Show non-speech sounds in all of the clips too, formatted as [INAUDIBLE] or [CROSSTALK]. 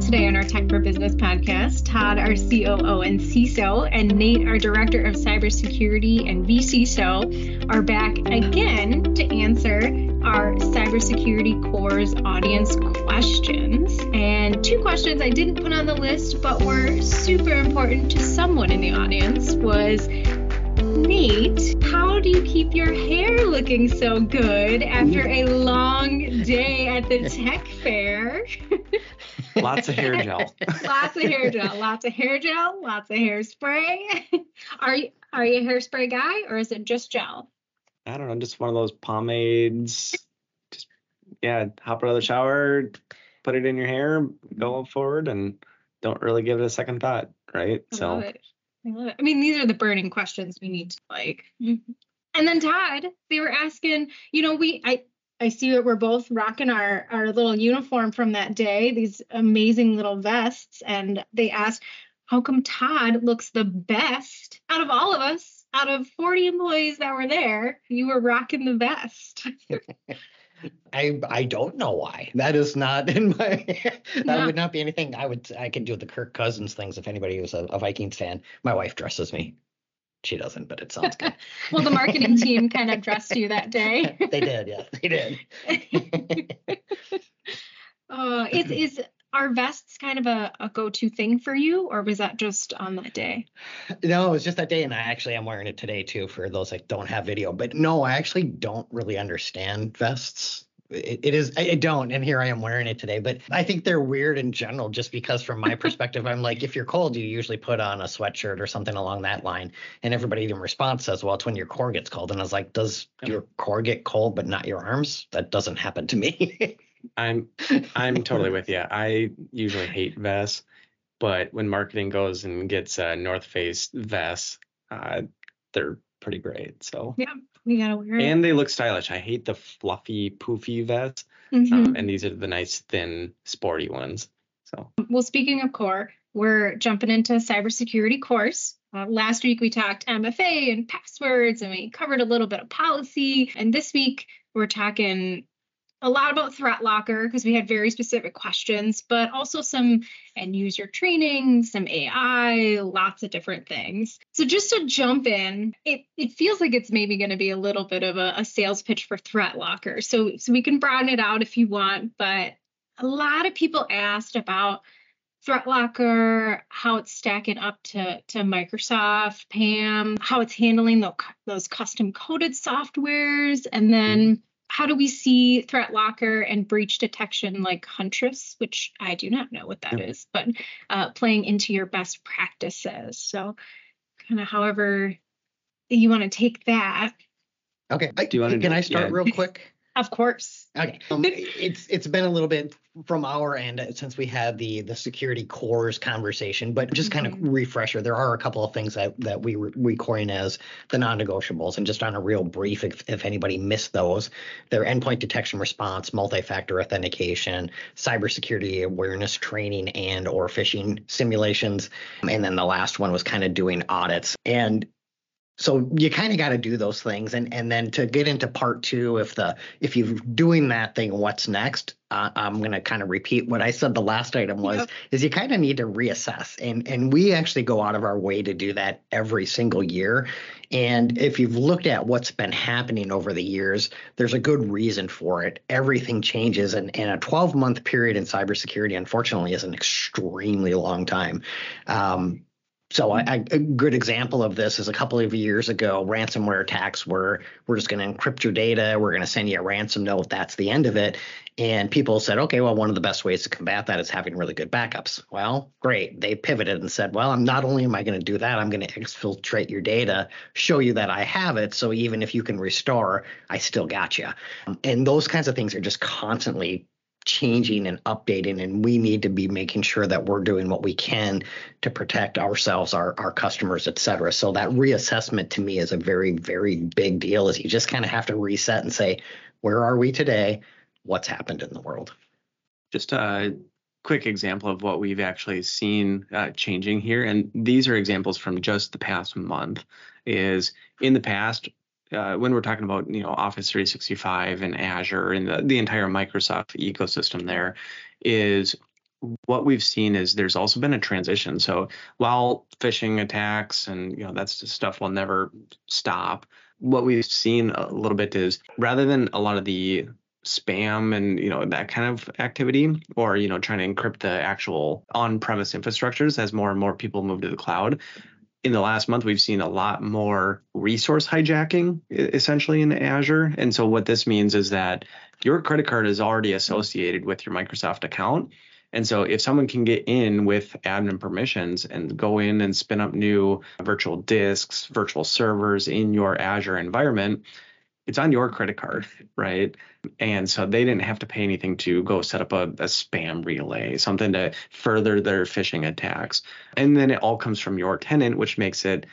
Today on our Tech for Business podcast, Todd, our COO and CISO, and Nate, our Director of Cybersecurity and vCISO, are back again to answer our cybersecurity cores audience questions. And two questions I didn't put on the list, but were super important to someone in the audience was Nate, how do you keep your hair looking so good after a long day at the tech fair? [LAUGHS] lots of hair gel. [LAUGHS] lots of hair gel. Lots of hair gel. Lots of hairspray. [LAUGHS] Are you are you a hairspray guy or is it just gel? I don't know, just one of those pomades. Just yeah, hop out of the shower, put it in your hair, go forward, and don't really give it a second thought, right? I so. Love it. I love it. I mean, these are the burning questions we need to like. Mm-hmm. And then Todd, they were asking, you know, we I I see that we're both rocking our our little uniform from that day, these amazing little vests, and they asked, how come Todd looks the best out of all of us? Out of 40 employees that were there, you were rocking the vest. [LAUGHS] [LAUGHS] I I don't know why. That is not [LAUGHS] in my. that yeah. would not be anything I would. I can do the Kirk Cousins things. If anybody was a, a Vikings fan, my wife dresses me. She doesn't, but it sounds good. [LAUGHS] well, the marketing team kind of dressed you that day. [LAUGHS] they did, yeah, they did. uh, [LAUGHS] is is are vests kind of a, a go-to thing for you, or was that just on that day? No, it was just that day, and I actually am wearing it today too. For those that don't have video, but no, I actually don't really understand vests it, it is I, don't and here i am wearing it today but i think they're weird in general just because from my [LAUGHS] perspective i'm like if you're cold you usually put on a sweatshirt or something along that line and everybody in response says well it's when your core gets cold and i was like does your core get cold but not your arms? That doesn't happen to me. [LAUGHS] I'm i'm totally with you i usually hate vests but when marketing goes and gets a north face vests uh, they're pretty great so yeah we gotta wear it. And they look stylish. I hate the fluffy, poofy vests. Mm-hmm. Um, and these are the nice, thin, sporty ones. So. Well, speaking of core, we're jumping into cybersecurity course. Uh, last week we talked MFA and passwords, and we covered a little bit of policy. And this week we're talking a lot about Threat Locker because we had very specific questions, but also some end user training, some AI, lots of different things. So just to jump in, it, it feels like it's maybe going to be a little bit of a, a sales pitch for Threat Locker. So so we can broaden it out if you want, but a lot of people asked about Threat Locker, how it's stacking up to, to Microsoft, PAM, how it's handling the, those custom coded softwares, and then mm-hmm. How do we see threat locker and breach detection like huntress which i do not know what that is but uh, playing into your best practices. So kind of however you want to take that. Okay do you want to can i start yeah. real quick of course. Okay. Um, it's it's been a little bit from our end since we had the the security cores conversation, but just kind mm-hmm. of refresher. There are a couple of things that that we we coin as the non-negotiables, and just on a real brief, if, if anybody missed those, they're endpoint detection response, multi-factor authentication, cybersecurity awareness training, and or phishing simulations, and then the last one was kind of doing audits. And so you kind of got to do those things and and then to get into part two if the if you're doing that thing what's next uh, i'm going to kind of repeat what i said the last item was yep. is you kind of need to reassess. And and we actually go out of our way to do that every single year. And if you've looked at what's been happening over the years there's a good reason for it. Everything changes and, and a 12 month period in cybersecurity unfortunately is an extremely long time. Um, so I, I, a good example of this is a couple of years ago, ransomware attacks were we're just going to encrypt your data, we're going to send you a ransom note, that's the end of it. And people said, okay, well, one of the best ways to combat that is having really good backups. Well, great. They pivoted and said, well, I'm not only am I going to do that, I'm going to exfiltrate your data, show you that I have it. So even if you can restore, I still got you. And those kinds of things are just constantly changing and updating and we need to be making sure that we're doing what we can to protect ourselves our, our customers et cetera. So that reassessment to me is a very very big deal is you just kind of have to reset and say where are we today? What's happened in the world? Just a quick example of what we've actually seen uh, changing here and these are examples from just the past month is in the past uh, when we're talking about you know Office 365 and Azure and the, the entire Microsoft ecosystem, there is what we've seen is there's also been a transition. So while phishing attacks and you know that's stuff will never stop, what we've seen a little bit is rather than a lot of the spam and you know that kind of activity or you know trying to encrypt the actual on-premise infrastructures as more and more people move to the cloud in the last month we've seen a lot more resource hijacking essentially in azure. And so what this means is that your credit card is already associated with your microsoft account. And so if someone can get in with admin permissions and go in and spin up new virtual disks, virtual servers in your Azure environment, it's on your credit card, [LAUGHS] right? And so they didn't have to pay anything to go set up a, a, spam relay, something to further their phishing attacks. And then it all comes from your tenant, which makes it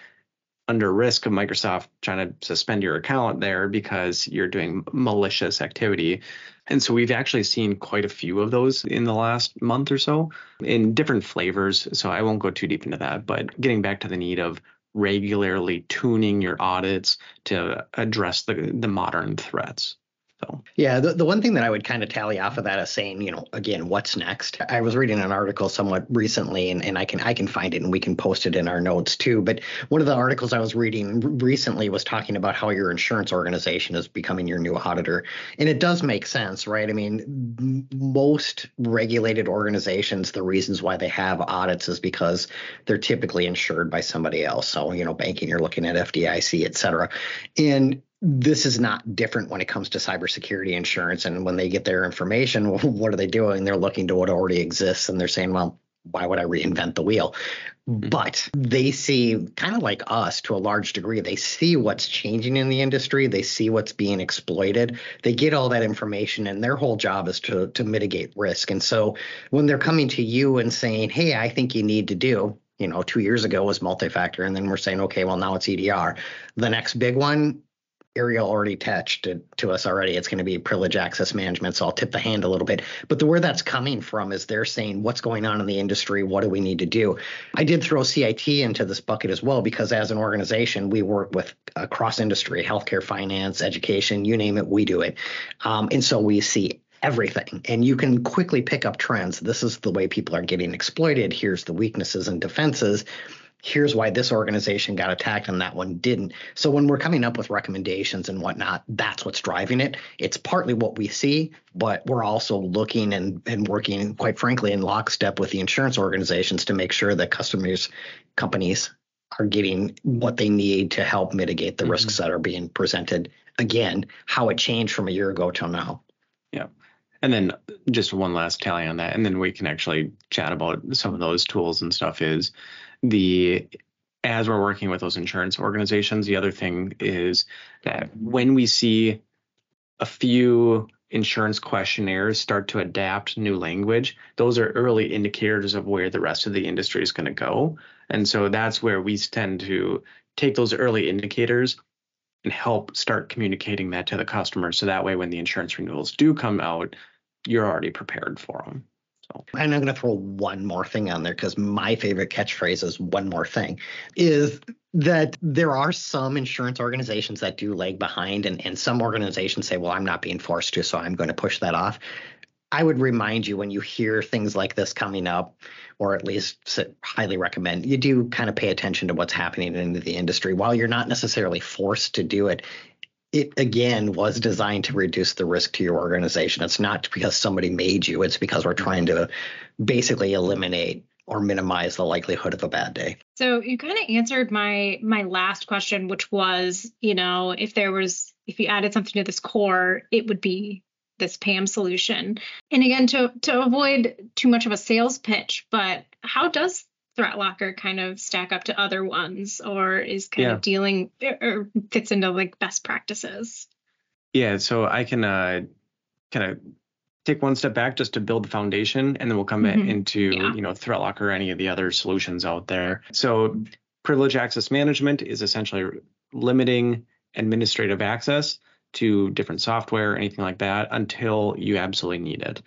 under risk of Microsoft trying to suspend your account there because you're doing malicious activity. And so we've actually seen quite a few of those in the last month or so in different flavors. So I won't go too deep into that, but getting back to the need of regularly tuning your audits to address the, the modern threats. So yeah, the, the one thing that I would kind of tally off of that is saying, you know, again, what's next? I was reading an article somewhat recently, and, and I can I can find it and we can post it in our notes too. But one of the articles I was reading recently was talking about how your insurance organization is becoming your new auditor, and it does make sense, right? I mean, most regulated organizations, the reasons why they have audits is because they're typically insured by somebody else. So you know, banking, you're looking at FDIC, et cetera, and this is not different when it comes to cybersecurity insurance. And when they get their information, [LAUGHS] what are they doing? They're looking to what already exists and they're saying, well, why would I reinvent the wheel? Mm-hmm. But they see, kind of like us to a large degree, they see what's changing in the industry. They see what's being exploited. They get all that information, and their whole job is to, to mitigate risk. And so when they're coming to you and saying, hey, I think you need to do, you know, two years ago was multi-factor, and then we're saying, okay, well now it's EDR. The next big one, Ariel already touched to, to us already. It's going to be privilege access management. So I'll tip the hand a little bit. But the where that's coming from is they're saying, what's going on in the industry? What do we need to do? I did throw CIT into this bucket as well, because as an organization, we work with across industry, healthcare, finance, education, you name it, we do it. Um, and so we see everything and you can quickly pick up trends. This is the way people are getting exploited. Here's the weaknesses and defenses here's why this organization got attacked and that one didn't. So when we're coming up with recommendations and whatnot, that's what's driving it. It's partly what we see, but we're also looking and, and working, quite frankly, in lockstep with the insurance organizations to make sure that customers, companies are getting what they need to help mitigate the mm-hmm. risks that are being presented. Again, how it changed from a year ago till now. Yeah. And then just one last tally on that, and then we can actually chat about some of those tools and stuff is the as we're working with those insurance organizations, the other thing is that when we see a few insurance questionnaires start to adapt new language, those are early indicators of where the rest of the industry is going to go. And so that's where we tend to take those early indicators and help start communicating that to the customer. So that way, when the insurance renewals do come out, you're already prepared for them. And I'm going to throw one more thing on there because my favorite catchphrase is one more thing is that there are some insurance organizations that do lag behind, and, and some organizations say, well, I'm not being forced to, so I'm going to push that off. I would remind you when you hear things like this coming up, or at least highly recommend you do kind of pay attention to what's happening in the industry. While you're not necessarily forced to do it, it again was designed to reduce the risk to your organization. It's not because somebody made you, it's because we're trying to basically eliminate or minimize the likelihood of a bad day. So you kind of answered my my last question which was, you know, if there was if you added something to this core, it would be this PAM solution. And again to to avoid too much of a sales pitch, but how does ThreatLocker kind of stack up to other ones or is kind yeah. of dealing or fits into like best practices? Yeah, so I can uh, kind of take one step back just to build the foundation and then we'll come mm-hmm. into yeah. you know ThreatLocker or any of the other solutions out there. So privilege access management is essentially limiting administrative access to different software, or anything like that, until you absolutely need it.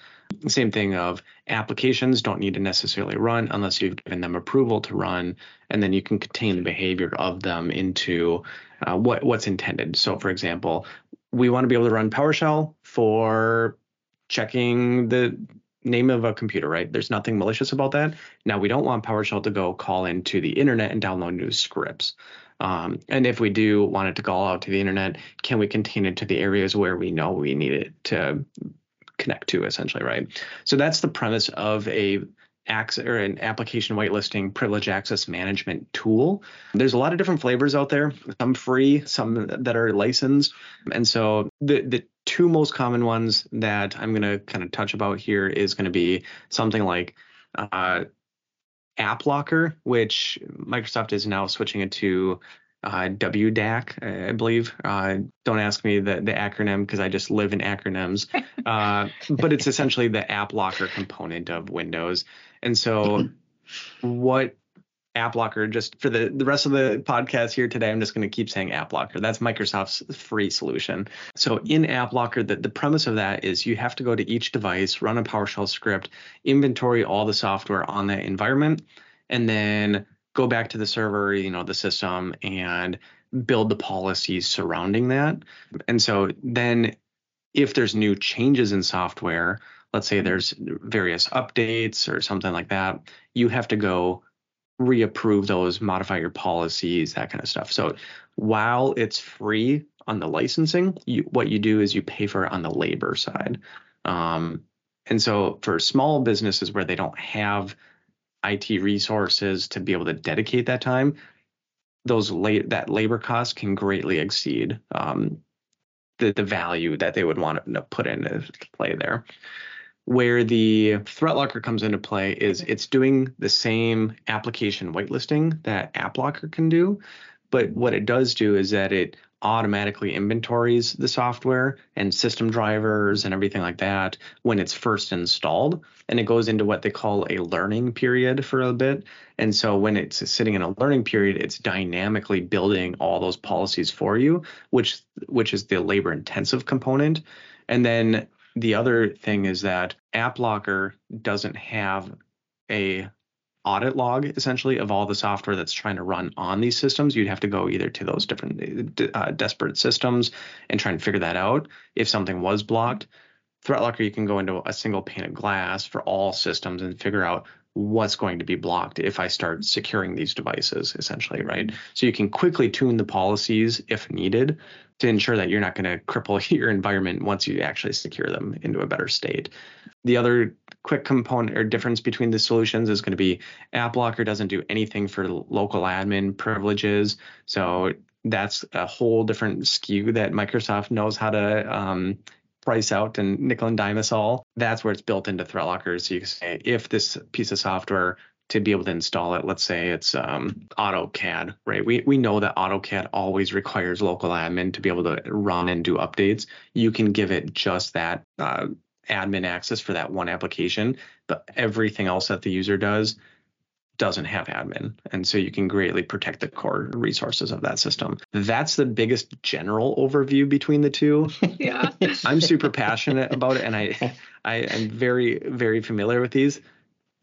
Same thing of applications don't need to necessarily run unless you've given them approval to run, and then you can contain the behavior of them into uh, what what's intended. So, for example, we want to be able to run PowerShell for checking the name of a computer, right? There's nothing malicious about that. Now we don't want PowerShell to go call into the internet and download new scripts. Um, and if we do want it to call out to the internet, can we contain it to the areas where we know we need it to connect to, essentially, right? So that's the premise of a access or an application whitelisting privilege access management tool. There's a lot of different flavors out there, some free, some that are licensed. And so the the two most common ones that I'm going to kind of touch about here is going to be something like uh, App Locker, which Microsoft is now switching it to uh, WDAC, I believe. Uh, don't ask me the, the acronym because I just live in acronyms. [LAUGHS] Uh, but it's essentially the App Locker component of Windows. And so, what App Locker, just for the, the rest of the podcast here today, I'm just going to keep saying App Locker. That's Microsoft's free solution. So in App Locker, the, the premise of that is you have to go to each device, run a PowerShell script, inventory all the software on that environment, and then go back to the server, you know, the system, and build the policies surrounding that. And so then if there's new changes in software, let's say there's various updates or something like that, you have to go reapprove those, modify your policies, that kind of stuff. So while it's free on the licensing, you, what you do is you pay for it on the labor side. Um, and so for small businesses where they don't have IT resources to be able to dedicate that time, those la- that labor cost can greatly exceed um, the the value that they would want to put into play there. Where the threat locker comes into play is it's doing the same application whitelisting that App Locker can do, but what it does do is that it automatically inventories the software and system drivers and everything like that when it's first installed. And it goes into what they call a learning period for a bit. And so when it's sitting in a learning period, it's dynamically building all those policies for you, which which is the labor intensive component. And then the other thing is that App Locker doesn't have a audit log essentially of all the software that's trying to run on these systems. You'd have to go either to those different uh, disparate systems and try and figure that out if something was blocked. ThreatLocker, you can go into a single pane of glass for all systems and figure out what's going to be blocked if I start securing these devices, essentially, right? So you can quickly tune the policies if needed to ensure that you're not going to cripple [LAUGHS] your environment once you actually secure them into a better state. The other quick component or difference between the solutions is going to be AppLocker doesn't do anything for local admin privileges. So that's a whole different SKU that Microsoft knows how to um, price out and nickel and dime us all. That's where it's built into ThreatLocker. So you can say if this piece of software to be able to install it, let's say it's um, AutoCAD, right? We we know that AutoCAD always requires local admin to be able to run and do updates. You can give it just that uh, admin access for that one application, but everything else that the user does doesn't have admin. And so you can greatly protect the core resources of that system. That's the biggest general overview between the two. [LAUGHS] yeah. [LAUGHS] I'm super passionate about it and I I am very, very familiar with these.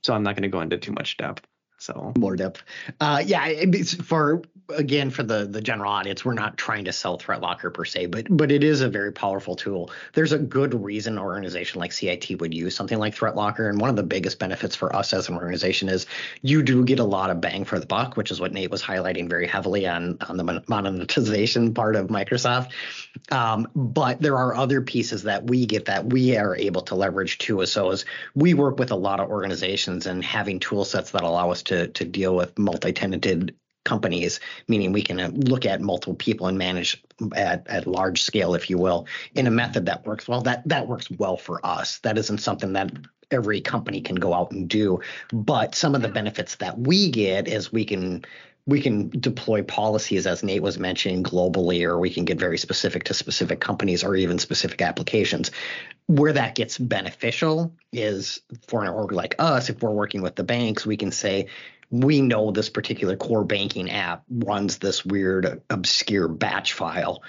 So I'm not going to go into too much depth. So more depth. Uh, yeah, it's for again for the the general audience, we're not trying to sell Threat Locker per se, but but it is a very powerful tool. There's a good reason an organization like CIT would use something like Threat Locker, and one of the biggest benefits for us as an organization is you do get a lot of bang for the buck, which is what Nate was highlighting very heavily on on the monetization [LAUGHS] part of Microsoft. Um, but there are other pieces that we get that we are able to leverage too. So as we work with a lot of organizations and having tool sets that allow us to to to deal with multi-tenanted companies, meaning we can uh, look at multiple people and manage at, at large scale, if you will, in a method that works well. That that works well for us. That isn't something that every company can go out and do. But some of the benefits that we get is we can we can deploy policies as Nate was mentioning globally, or we can get very specific to specific companies or even specific applications. Where that gets beneficial is for an org like us, if we're working with the banks, we can say, we know this particular core banking app runs this weird, obscure batch file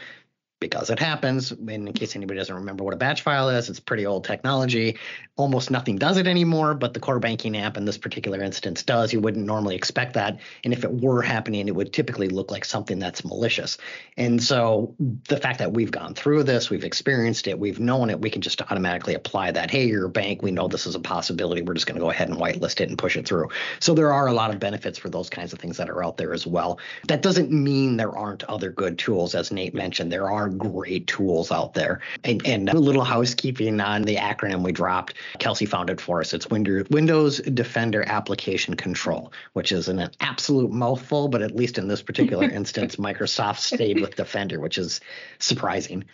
because it happens. in case anybody doesn't remember what a batch file is, it's pretty old technology. Almost nothing does it anymore, but the core banking app in this particular instance does. You wouldn't normally expect that. And if it were happening, it would typically look like something that's malicious. And so the fact that we've gone through this, we've experienced it, we've known it, we can just automatically apply that. Hey, you're a bank. We know this is a possibility. We're just going to go ahead and whitelist it and push it through. So there are a lot of benefits for those kinds of things that are out there as well. That doesn't mean there aren't other good tools. As Nate mentioned, there are great tools out there. And, and a little housekeeping on the acronym we dropped. Kelsey found it for us. It's Windows Defender Application Control, which is an absolute mouthful, but at least in this particular [LAUGHS] instance, Microsoft stayed with Defender, which is surprising.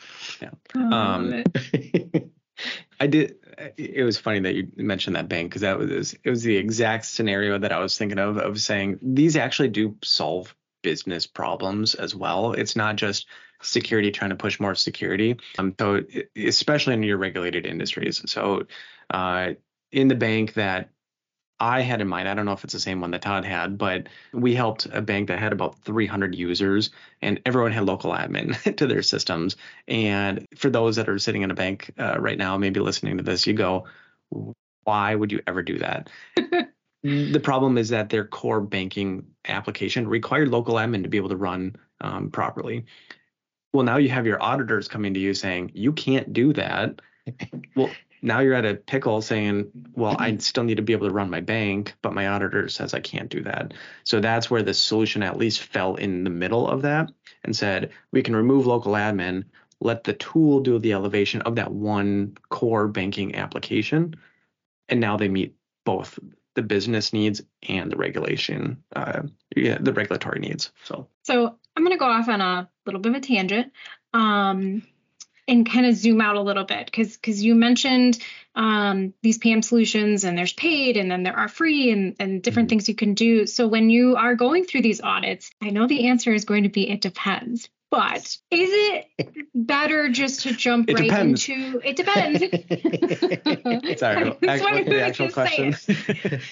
Yeah. Um, [LAUGHS] I did. It was funny that you mentioned that bank because that was it was the exact scenario that I was thinking of of saying these actually do solve business problems as well. It's not just security trying to push more security. Um, so especially in your regulated industries. So uh, in the bank that I had in mind, I don't know if it's the same one that Todd had, but we helped a bank that had about 300 users and everyone had local admin [LAUGHS] to their systems. And for those that are sitting in a bank uh, right now, maybe listening to this, you go, why would you ever do that? [LAUGHS] the problem is that their core banking application required local admin to be able to run um, properly. Well, now you have your auditors coming to you saying you can't do that. [LAUGHS] well, now you're at a pickle saying, well, I still need to be able to run my bank, but my auditor says I can't do that. So that's where the solution at least fell in the middle of that and said, we can remove local admin, let the tool do the elevation of that one core banking application. And now they meet both the business needs and the regulation, uh, yeah, the regulatory needs. So, so I'm going to go off on a little bit of a tangent. Um, and kind of zoom out a little bit because because you mentioned um, these PAM solutions and there's paid and then there are free and, and different mm-hmm. things you can do. So when you are going through these audits, I know the answer is going to be it depends. But is it better just to jump it right depends. into it depends. [LAUGHS] Sorry, [LAUGHS] the actual question.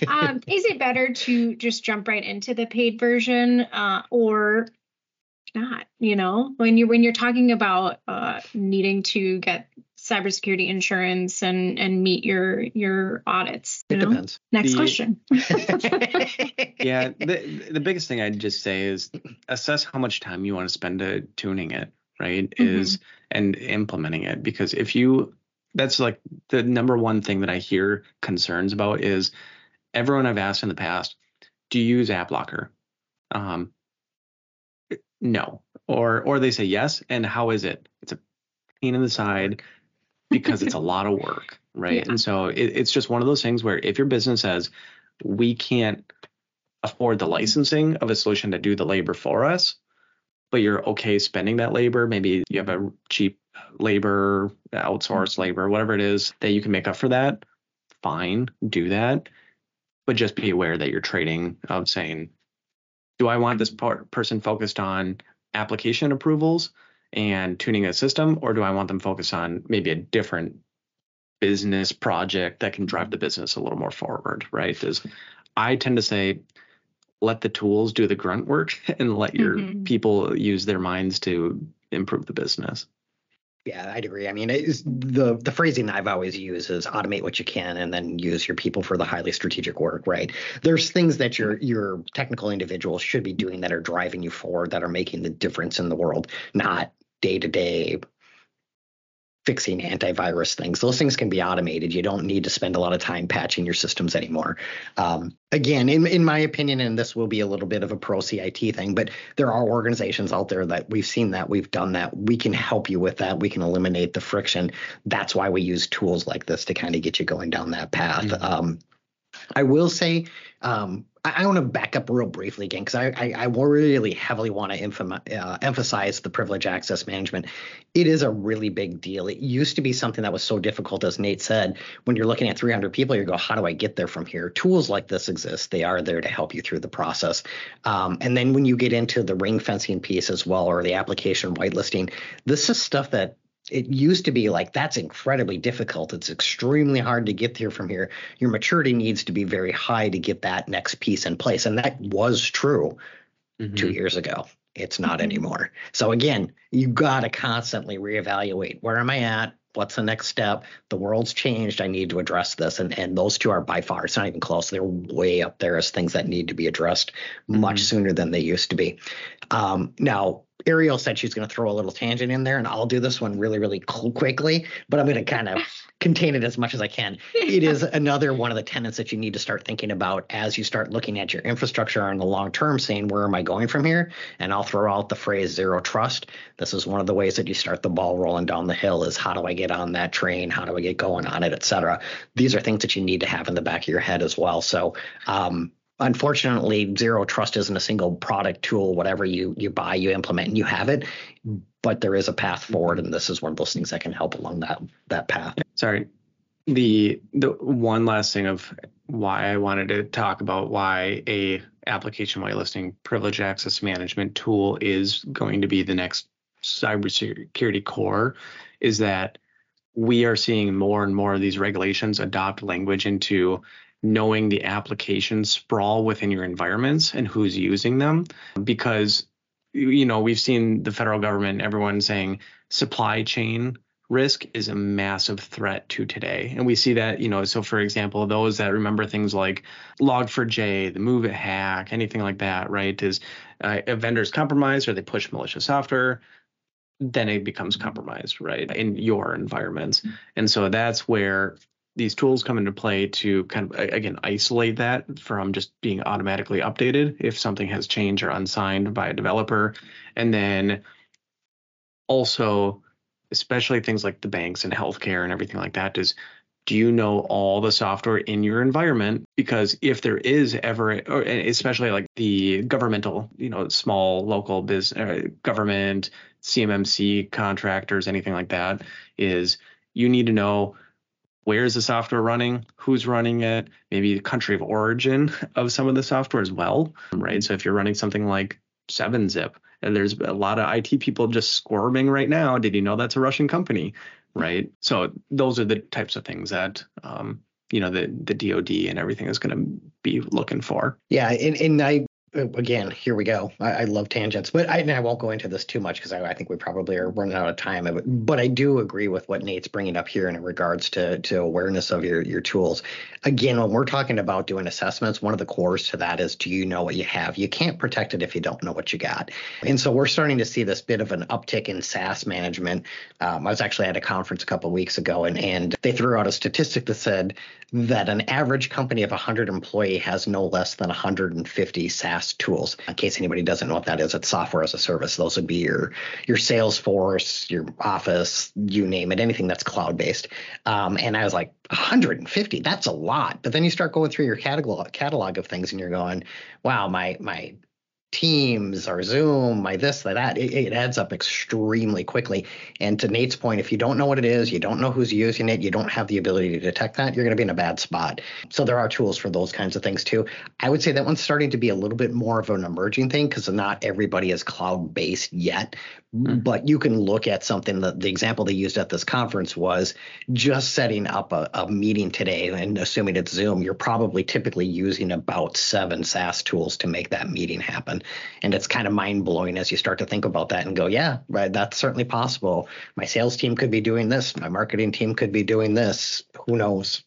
um, is it better to just jump right into the paid version uh, or not you know? When you're when you're talking about uh, needing to get cybersecurity insurance and and meet your your audits it know? depends. Next the, question. [LAUGHS] Yeah [LAUGHS] the the biggest thing i'd just say is assess how much time you want to spend to tuning it right mm-hmm. is and implementing it. Because if you that's like the number one thing that i hear concerns about is everyone i've asked in the past do you use app locker? Um, no or or they say yes and how is it it's a pain in the side because it's a [LAUGHS] lot of work right yeah. and so it, it's just one of those things where if your business says we can't afford the licensing of a solution to do the labor for us but you're okay spending that labor maybe you have a cheap labor outsourced mm-hmm. labor whatever it is that you can make up for that fine do that but just be aware that you're trading of saying do I want this part, person focused on application approvals and tuning a system, or do I want them focused on maybe a different business project that can drive the business a little more forward, right? Is I tend to say, let the tools do the grunt work [LAUGHS] and let your mm-hmm. people use their minds to improve the business. Yeah, I'd agree. I mean, the the phrasing that I've always used is automate what you can and then use your people for the highly strategic work, right? There's things that your your technical individuals should be doing that are driving you forward, that are making the difference in the world, not day to day fixing antivirus things. Those things can be automated. You don't need to spend a lot of time patching your systems anymore. Um, again, in, in my opinion, and this will be a little bit of a pro CIT thing, but there are organizations out there that we've seen that, we've done that. We can help you with that. We can eliminate the friction. That's why we use tools like this to kind of get you going down that path. Mm-hmm. Um, I will say um, I, I want to back up real briefly again because I, I, I really heavily want to uh, emphasize the privilege access management. It is a really big deal. It used to be something that was so difficult, as Nate said. When you're looking at 300 people, you go, how do I get there from here? Tools like this exist. They are there to help you through the process. Um, and then when you get into the ring fencing piece as well, or the application whitelisting, this is stuff that it used to be like that's incredibly difficult. It's extremely hard to get there from here. Your maturity needs to be very high to get that next piece in place. And that was true mm-hmm. two years ago. It's not Mhm. anymore. So again, you got to constantly reevaluate. Where am I at? What's the next step? The world's changed. I need to address this. And and those two are by far, it's not even close. They're way up there as things that need to be addressed much Mhm. sooner than they used to be. Um, now, Ariel said she's going to throw a little tangent in there, and I'll do this one really, really quickly, but I'm going to kind of [LAUGHS] contain it as much as I can. It is another one of the tenets that you need to start thinking about as you start looking at your infrastructure in the long term, saying, where am I going from here? And I'll throw out the phrase zero trust. This is one of the ways that you start the ball rolling down the hill is how do I get on that train? How do I get going on it, et cetera? These are things that you need to have in the back of your head as well. So, um, unfortunately zero trust isn't a single product tool whatever you you buy you implement and you have it but there is a path forward and this is one of those things that can help along that that path Sorry. The the one last thing of why I wanted to talk about why a application whitelisting privilege access management tool is going to be the next cybersecurity core is that we are seeing more and more of these regulations adopt language into knowing the application sprawl within your environments and who's using them. Because you know we've seen the federal government everyone saying supply chain risk is a massive threat to today. And we see that you know so for example those that remember things like log4j the MOVEit hack anything like that right is uh, a vendor's compromised or they push malicious software then it becomes compromised right in your environments. And so that's where these tools come into play to kind of again isolate that from just being automatically updated if something has changed or unsigned by a developer. And then also especially things like the banks and healthcare and everything like that is do you know all the software in your environment? Because if there is ever or especially like the governmental you know small local business uh, government cmmc contractors anything like that is you need to know where is the software running who's running it maybe the country of origin of some of the software as well right so if you're running something like 7zip and there's a lot of IT people just squirming right now. Did you know that's a Russian company, right? So those are the types of things that um, you know the the DoD and everything is going to be looking for. yeah and, and i again here we go. I, I love tangents but I, I won't go into this too much because I, I think we probably are running out of time but, i do agree with what nate's bringing up here in regards to to awareness of your your tools. Again when we're talking about doing assessments one of the cores to that is do you know what you have? You can't protect it if you don't know what you got. And so we're starting to see this bit of an uptick in SaaS management. Um, I was actually at a conference a couple of weeks ago, and and they threw out a statistic that said that an average company of 100 employee has no less than 150 SaaS tools. In case anybody doesn't know what that is, it's software as a service. Those would be your your Salesforce, your Office, you name it, anything that's cloud based. Um, and I was like, 150, that's a lot. But then you start going through your catalog catalog of things, and you're going, wow, my my Teams or Zoom, my this, my that, it, it adds up extremely quickly. And to Nate's point, if you don't know what it is, you don't know who's using it, you don't have the ability to detect that, you're going to be in a bad spot. So there are tools for those kinds of things too. I would say that one's starting to be a little bit more of an emerging thing because not everybody is cloud based yet. Mhm. But you can look at something that the example they used at this conference was just setting up a, a meeting today and assuming it's Zoom, you're probably typically using about seven SaaS tools to make that meeting happen. And it's kind of mind blowing as you start to think about that and go, yeah, right, that's certainly possible. My sales team could be doing this, my marketing team could be doing this. Who knows?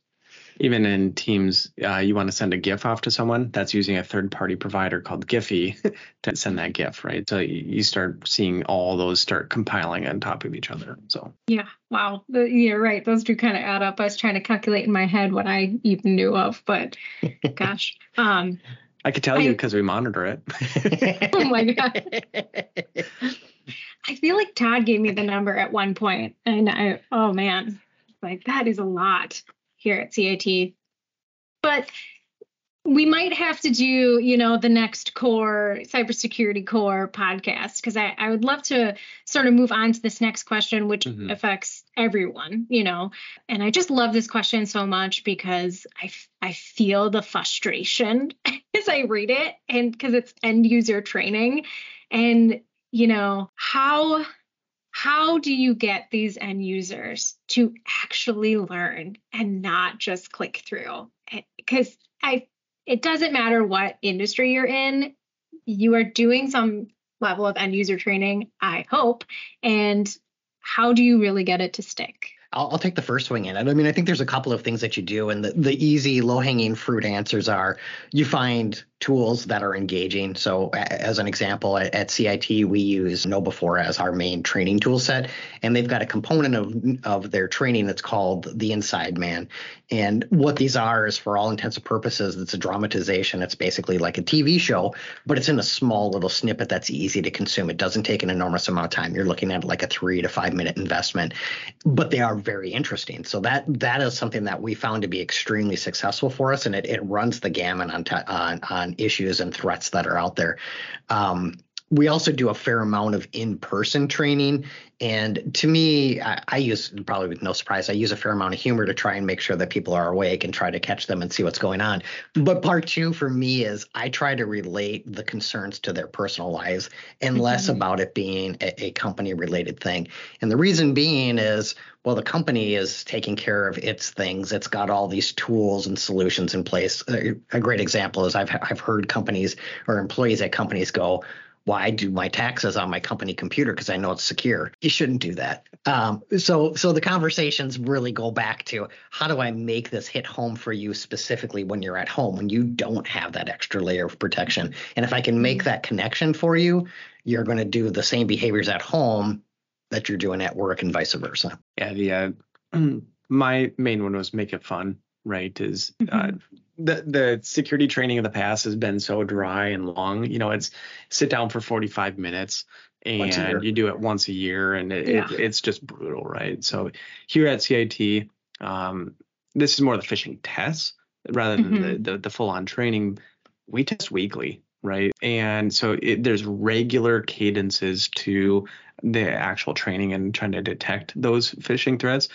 Even in Teams, uh, you want to send a GIF off to someone that's using a third party provider called Giphy [LAUGHS] to send that GIF, right? So you you start seeing all those start compiling on top of each other. So Yeah. Wow. The, you're right. Those do kind of add up. I was trying to calculate in my head what I even knew of, but [LAUGHS] gosh. Um, I could tell you because we monitor it. [LAUGHS] oh my God. I feel like Todd gave me the number at one point, and I, oh man, like that is a lot here at CIT. But we might have to do, you know, the next core cybersecurity core podcast because I, I would love to sort of move on to this next question, which Mhm. affects everyone, you know. And I just love this question so much because I, I feel the frustration [LAUGHS] as I read it, and because it's end user training, and you know how how do you get these end users to actually learn and not just click through because i it doesn't matter what industry you're in you are doing some level of end user training, I hope. And how do you really get it to stick? I'll, I'll, take the first swing in it. I mean, I think there's a couple of things that you do, and the, the easy, low hanging fruit answers are you find tools that are engaging. So, as an example, at, at CIT, we use KnowBe4 as our main training tool set, and they've got a component of, of their training that's called the Inside Man. And what these are is, for all intents and purposes, it's a dramatization. It's basically like a TV show, but it's in a small little snippet that's easy to consume. It doesn't take an enormous amount of time. You're looking at like a three to five minute investment, but they are very interesting. So that that is something that we found to be extremely successful for us, and it, it runs the gamut on, on on issues and threats that are out there. Um, we also do a fair amount of in-person training and to me I, I, use probably with no surprise i use a fair amount of humor to try and make sure that people are awake and try to catch them and see what's going on but part two for me is i try to relate the concerns to their personal lives and mm-hmm. less about it being a, a company related thing and the reason being is well the company is taking care of its things it's got all these tools and solutions in place a, a great example is I've, I've heard companies or employees at companies go well, I do my taxes on my company computer because I know it's secure. You shouldn't do that. Um, so, so the conversations really go back to how do I make this hit home for you specifically when you're at home, when you don't have that extra layer of protection. And if I can make mm-hmm. that connection for you, you're going to do the same behaviors at home that you're doing at work and vice versa. Yeah, the uh, [CLEARS THROAT] my main one was make it fun right is uh, mm-hmm. uh, the the security training of the past has been so dry and long you know it's sit down for 45 minutes and you do it once a year and it, yeah. it, it's just brutal right so here at cit um, this is more the phishing tests rather than mm-hmm. the, the, the full-on training we test weekly right and so it, there's regular cadences to the actual training and trying to detect those phishing threats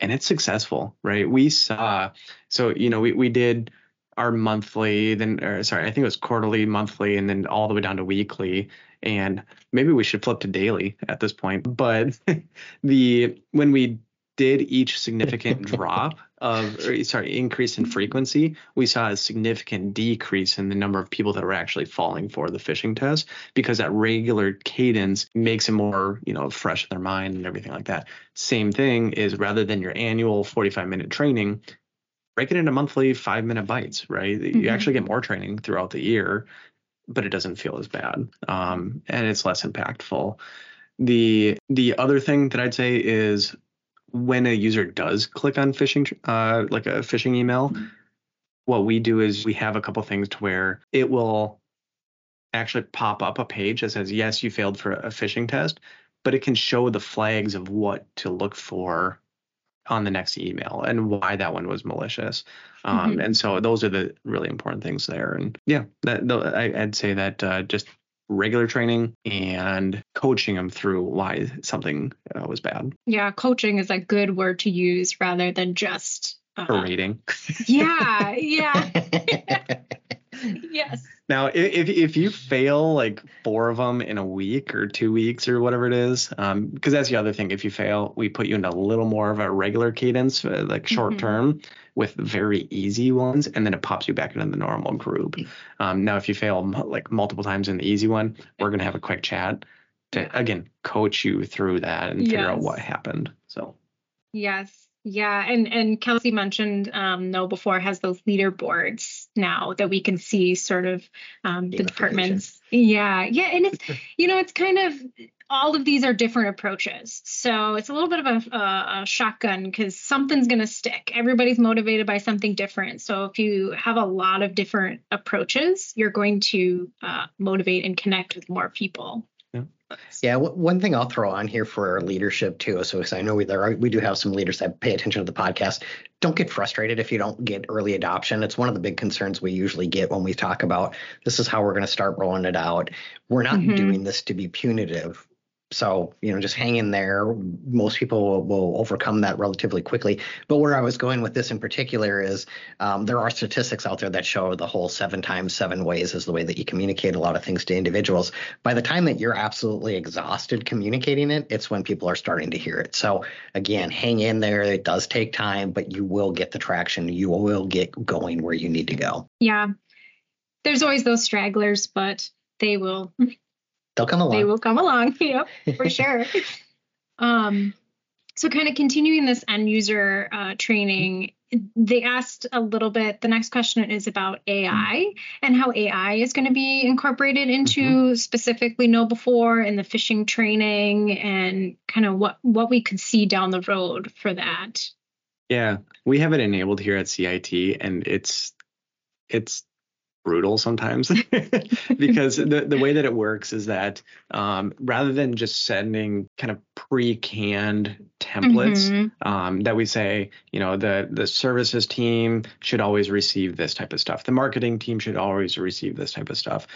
and it's successful, right? We saw, so, you know, we, we did our monthly, then, or sorry, I think it was quarterly, monthly, and then all the way down to weekly. And maybe we should flip to daily at this point. But [LAUGHS] the, when we did each significant [LAUGHS] drop of or, sorry increase in frequency we saw a significant decrease in the number of people that were actually falling for the phishing test because that regular cadence makes it more you know fresh in their mind and everything like that. Same thing is rather than your annual 45 minute training break it into monthly five minute bites right? Mm-hmm. you actually get more training throughout the year but it doesn't feel as bad um, and it's less impactful. The the other thing that I'd say is when a user does click on phishing, uh, like a phishing email, mm-hmm. what we do is we have a couple things to where it will actually pop up a page that says, yes, you failed for a phishing test, but it can show the flags of what to look for on the next email and why that one was malicious. Um, mm-hmm. And so those are the really important things there. And yeah, that, I, would say that uh, just regular training and coaching them through why something uh, was bad. Yeah, coaching is a good word to use rather than just uh, berating. Yeah, yeah. [LAUGHS] yes. Now, if if you fail like four of them in a week or two weeks or whatever it is, because um, that's the other thing. If you fail, we put you in a little more of a regular cadence, uh, like short mm-hmm. term, with very easy ones, and then it pops you back into the normal group. Um, now, if you fail like multiple times in the easy one, we're gonna have a quick chat to again coach you through that and figure yes. out what happened. So. Yes. Yeah, and and Kelsey mentioned um, KnowBe4 has those leaderboards now that we can see sort of um, the departments. Yeah, yeah, and it's [LAUGHS] you know it's kind of all of these are different approaches, so it's a little bit of a, a, a shotgun because something's going to stick. Everybody's motivated by something different, so if you have a lot of different approaches, you're going to uh, motivate and connect with more people. Yeah, one thing I'll throw on here for our leadership too. So, I know we there are, we do have some leaders that pay attention to the podcast. Don't get frustrated if you don't get early adoption. It's one of the big concerns we usually get when we talk about this is how we're going to start rolling it out. We're not mm-hmm. doing this to be punitive so you know just hang in there. Most people will, will, overcome that relatively quickly. But where i was going with this in particular is um, there are statistics out there that show the whole seven times seven ways is the way that you communicate a lot of things to individuals. By the time that you're absolutely exhausted communicating it it's when people are starting to hear it. So again hang in there. It does take time but you will get the traction. You will get going where you need to go. Yeah. There's always those stragglers but they will [LAUGHS] They'll come along. They will come along. [LAUGHS] Yep, for [LAUGHS] sure. um, so kind of continuing this end user uh, training, they asked a little bit. The next question is about AI and how AI is going to be incorporated into mm-hmm. specifically KnowBe4 in the phishing training and kind of what what we could see down the road for that. Yeah, we have it enabled here at CIT, and it's it's brutal sometimes [LAUGHS] because the, the way that it works is that um, rather than just sending kind of pre-canned templates mm-hmm. um, that we say you know the the services team should always receive this type of stuff the marketing team should always receive this type of stuff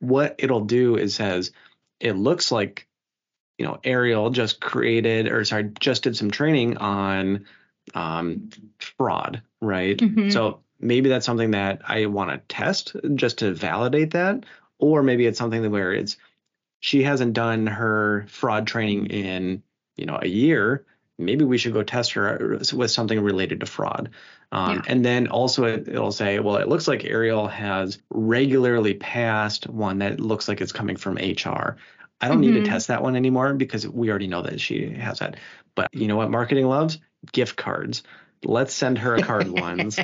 what it'll do is says it looks like you know ariel just created or sorry just did some training on um, fraud right mm-hmm. so maybe that's something that I want to test just to validate that, or maybe it's something where it's she hasn't done her fraud training in you know a year. Maybe we should go test her with something related to fraud. Um, yeah. And then also it, will say, well, it looks like Ariel has regularly passed one that looks like it's coming from HR. I don't mm-hmm. need to mm-hmm. test that one anymore because we already know that she has that. But you know what marketing loves? Gift cards let's send her a card once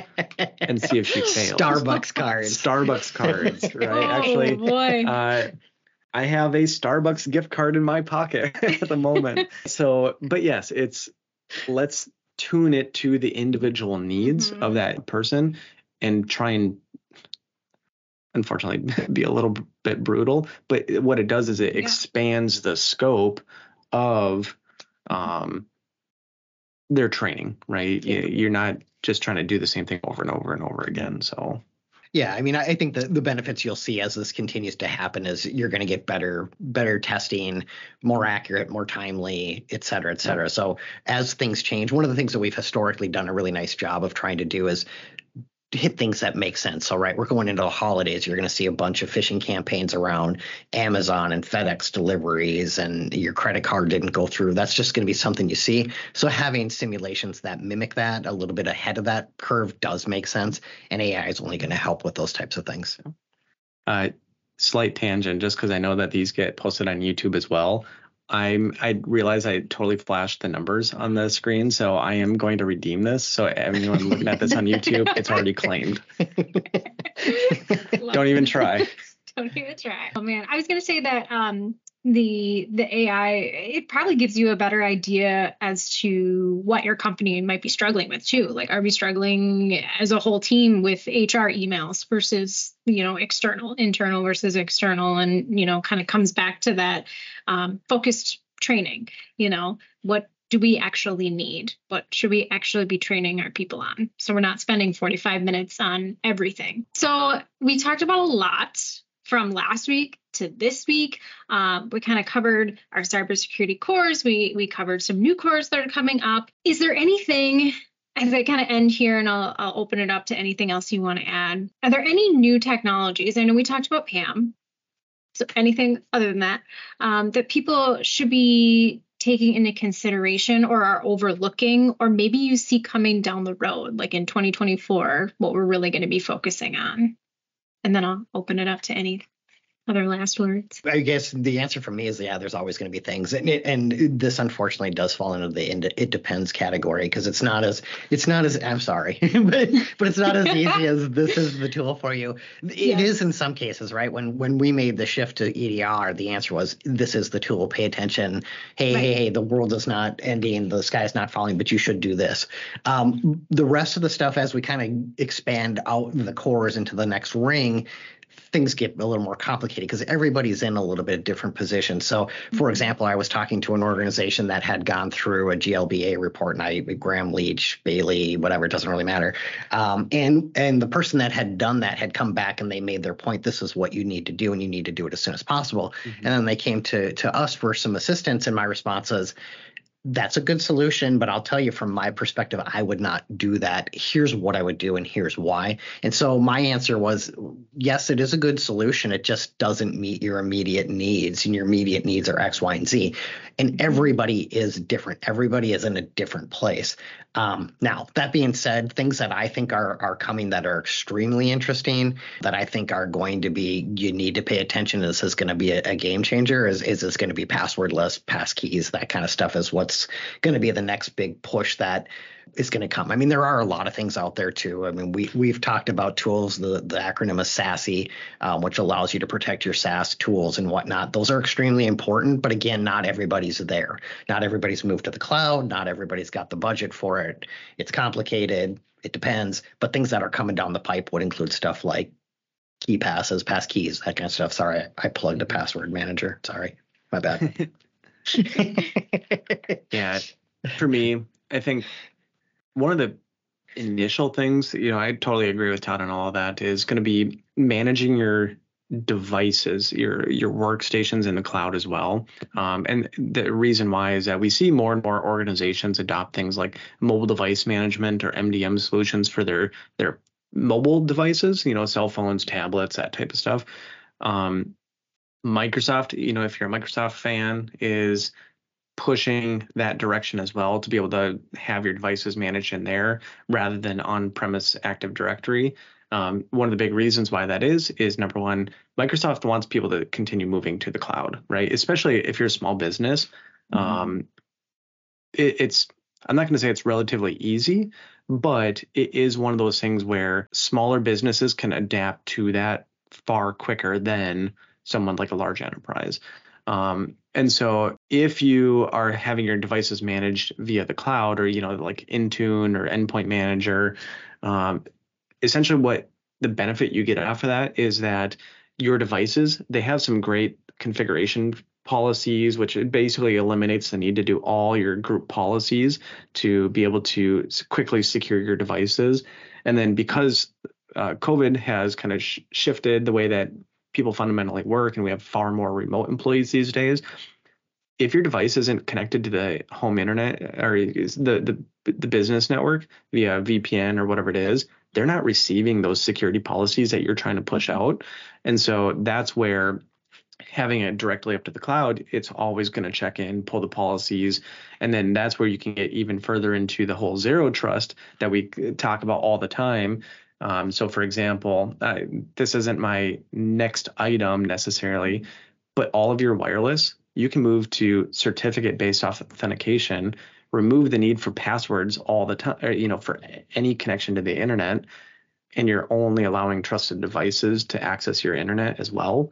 and see if she [LAUGHS] fails. Starbucks cards. Starbucks cards, [LAUGHS] right? Oh, Actually, boy. Uh, I have a Starbucks gift card in my pocket [LAUGHS] at the moment. so, but yes, it's let's tune it to the individual needs mm-hmm. of that person and try and unfortunately be a little bit brutal but what it does is it yeah. expands the scope of um their training, right? Yeah. You're not just trying to do the same thing over and over and over again. So yeah, I mean, I think the, the benefits you'll see as this continues to happen is you're going to get better better testing, more accurate, more timely, et cetera, et cetera. So as things change, one of the things that we've historically done a really nice job of trying to do is hit things that make sense. All right, we're going into the holidays. You're going to see a bunch of phishing campaigns around Amazon and FedEx deliveries, and your credit card didn't go through. That's just going to be something you see. So, having simulations that mimic that a little bit ahead of that curve does make sense. And AI is only going to help with those types of things. Uh, slight tangent, just because I know that these get posted on YouTube as well. I'm I realize I totally flashed the numbers on the screen, so I am going to redeem this. So anyone looking at this on YouTube, it's already claimed. [LAUGHS] Don't even try. [LAUGHS] Don't even try. Oh man, I was gonna say that um the the AI it probably gives you a better idea as to what your company might be struggling with too. Like are we struggling as a whole team with HR emails versus you know external, internal versus external, and you know kind of comes back to that um, focused training. You know what do we actually need? What should we actually be training our people on? So we're not spending 45 minutes on everything. So we talked about a lot from last week to this week. Um, we kind of covered our cybersecurity cores. We we covered some new cores that are coming up. Is there anything as I kind of end here and I'll, I'll open it up to anything else you want to add? Are there any new technologies? I know we talked about PAM. So anything other than that um, that people should be taking into consideration or are overlooking, or maybe you see coming down the road, like in 2024, what we're really going to be focusing on? and then I'll open it up to any other last words? I guess the answer for me is yeah, there's always going to be things, and it, and this unfortunately does fall into the it depends category because it's not as it's not as I'm sorry, [LAUGHS] but but it's not as [LAUGHS] easy as this is the tool for you. It yeah. is in some cases, right? When when we made the shift to EDR, the answer was this is the tool. Pay attention. Hey, right. hey, hey, the world is not ending, the sky is not falling, but you should do this. Um, the rest of the stuff as we kind of expand out the cores into the next ring things get a little more complicated because everybody's in a little bit different position. So, for mm-hmm. example, I was talking to an organization that had gone through a GLBA report, and I Graham Leach, Bailey, whatever, it doesn't really matter. Um, and and the person that had done that had come back and they made their point. This is what you need to do, and you need to do it as soon as possible. Mm-hmm. And then they came to to us for some assistance, and my response is that's a good solution, but I'll tell you from my perspective, I would not do that. Here's what I would do, and here's why. And so my answer was yes, it is a good solution. It just doesn't meet your immediate needs, and your immediate needs are X, Y, and Z. And everybody is different. Everybody is in a different place. Um, now, that being said, things that I think are are coming that are extremely interesting, that I think are going to be you need to pay attention. This is going to be a, a game changer. Is is this going to be passwordless, pass keys, that kind of stuff is what's going to be the next big push that is going to come. I mean, there are a lot of things out there too. I mean, we we've talked about tools. The the acronym is SASE, um, which allows you to protect your SaaS tools and whatnot. Those are extremely important. But again, not everybody's there. Not everybody's moved to the cloud. Not everybody's got the budget for it. It's complicated. It depends. But things that are coming down the pipe would include stuff like key passes, pass keys, that kind of stuff. Sorry, I plugged a password manager. Sorry, my bad. [LAUGHS] [LAUGHS] yeah, for me, I think one of the initial things, you know, I totally agree with Todd on all of that, is going to be managing your devices, your your workstations in the cloud as well. Um, and the reason why is that we see more and more organizations adopt things like mobile device management or MDM solutions for their their mobile devices, you know, cell phones, tablets, that type of stuff. Um, Microsoft, you know, if you're a Microsoft fan, is pushing that direction as well to be able to have your devices managed in there rather than on-premise Active Directory. Um, one of the big reasons why that is is number one, Microsoft wants people to continue moving to the cloud, right? Especially if you're a small business. Mm-hmm. Um, it, it's I'm not going to say it's relatively easy, but it is one of those things where smaller businesses can adapt to that far quicker than someone like a large enterprise. Um, and so if you are having your devices managed via the cloud or, you know, like Intune or Endpoint Manager, um, essentially what the benefit you get off of that is that your devices, they have some great configuration policies, which basically eliminates the need to do all your group policies to be able to quickly secure your devices. And then because uh, COVID has kind of sh- shifted the way that people fundamentally work and we have far more remote employees these days if your device isn't connected to the home internet uh, or the the, the business network via VPN or whatever it is, they're not receiving those security policies that you're trying to push mm-hmm. out. And so that's where having it directly up to the cloud, it's always going to check in, pull the policies, and then that's where you can get even further into the whole zero trust that we uh, talk about all the time. Um, so, for example, uh, this isn't my next item necessarily, but all of your wireless, you can move to certificate based off authentication, remove the need for passwords all the time, you know, for any connection to the internet, and you're only allowing trusted devices to access your internet as well.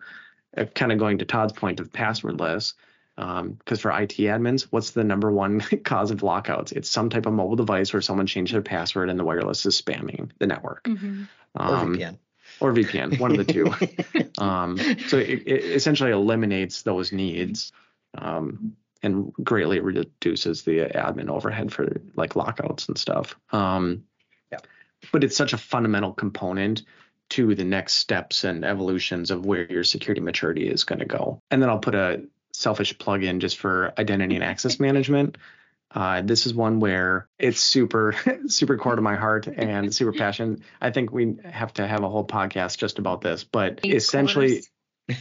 Uh, kind of going to Todd's point of passwordless because um, for IT admins, what's the number one [LAUGHS] cause of lockouts? It's some type of mobile device where someone changed their password and the wireless is spamming the network. Mm-hmm. Um, or VPN. Or VPN, one of the two. [LAUGHS] um, so it, it, essentially eliminates those needs um, and greatly reduces the admin overhead for like lockouts and stuff. Um, yeah. But it's such a fundamental component to the next steps and evolutions of where your security maturity is going to go. And then I'll put a selfish plugin just for identity and access management. Uh, this is one where it's super, [LAUGHS] super core to my heart and super [LAUGHS] passion. I think we have to have a whole podcast just about this, but essentially,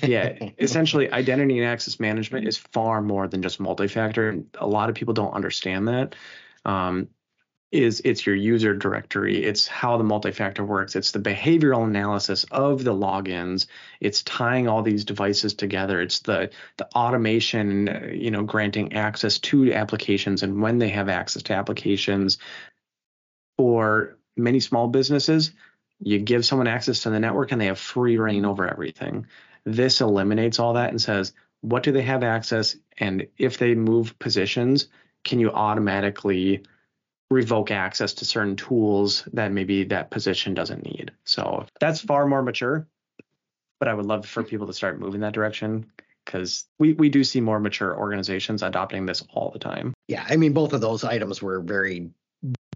yeah, [LAUGHS] essentially, identity and access management is far more than just multi-factor. A lot of people don't understand that. Um, is it's your user directory. It's how the multi-factor works. It's the behavioral analysis of the logins. It's tying all these devices together. It's the the automation you know granting access to applications and when they have access to applications. For many small businesses you give someone access to the network and they have free rein over everything. This eliminates all that and says what do they have access? And if they move positions can you automatically revoke access to certain tools that maybe that position doesn't need. So that's far more mature. But I would love for people to start moving that direction because we, we do see more mature organizations adopting this all the time. Yeah, I mean, both of those items were very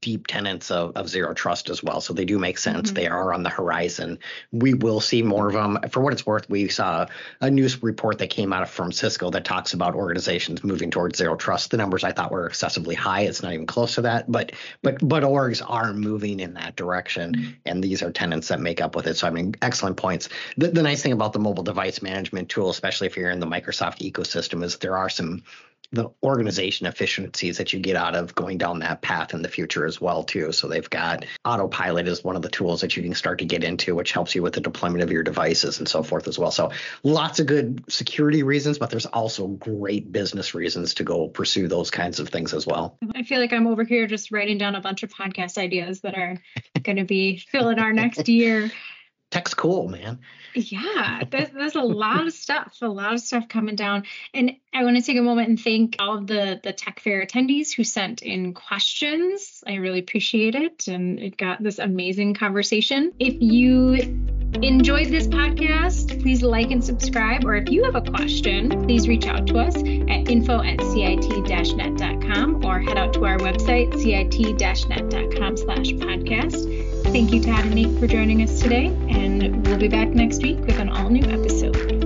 deep tenets of, of zero trust as well. So they do make sense. Mm-hmm. They are on the horizon. We will see more of them. For what it's worth, we saw a news report that came out from Cisco that talks about organizations moving towards zero trust. The numbers I thought were excessively high. It's not even close to that, but but but orgs are moving in that direction, mm-hmm. and these are tenants that make up with it. So I mean, excellent points. The, the nice thing about the mobile device management tool, especially if you're in the Microsoft ecosystem, is there are some the organization efficiencies that you get out of going down that path in the future as well too. So they've got autopilot is one of the tools that you can start to get into, which helps you with the deployment of your devices and so forth as well. So lots of good security reasons, but there's also great business reasons to go pursue those kinds of things as well. I feel like I'm over here just writing down a bunch of podcast ideas that are going to be filling our next year. [LAUGHS] Tech's cool, man. Yeah, there's, there's a lot of stuff, a lot of stuff coming down. And I want to take a moment and thank all of the, the Tech Fair attendees who sent in questions. I really appreciate it. And it got this amazing conversation. If you enjoyed this podcast, please like and subscribe. Or if you have a question, please reach out to us at info at cit-net.com or head out to our website, cit-net.com slash podcast. Thank you, Todd and Nate, for joining us today, and we'll be back next week with an all new episode.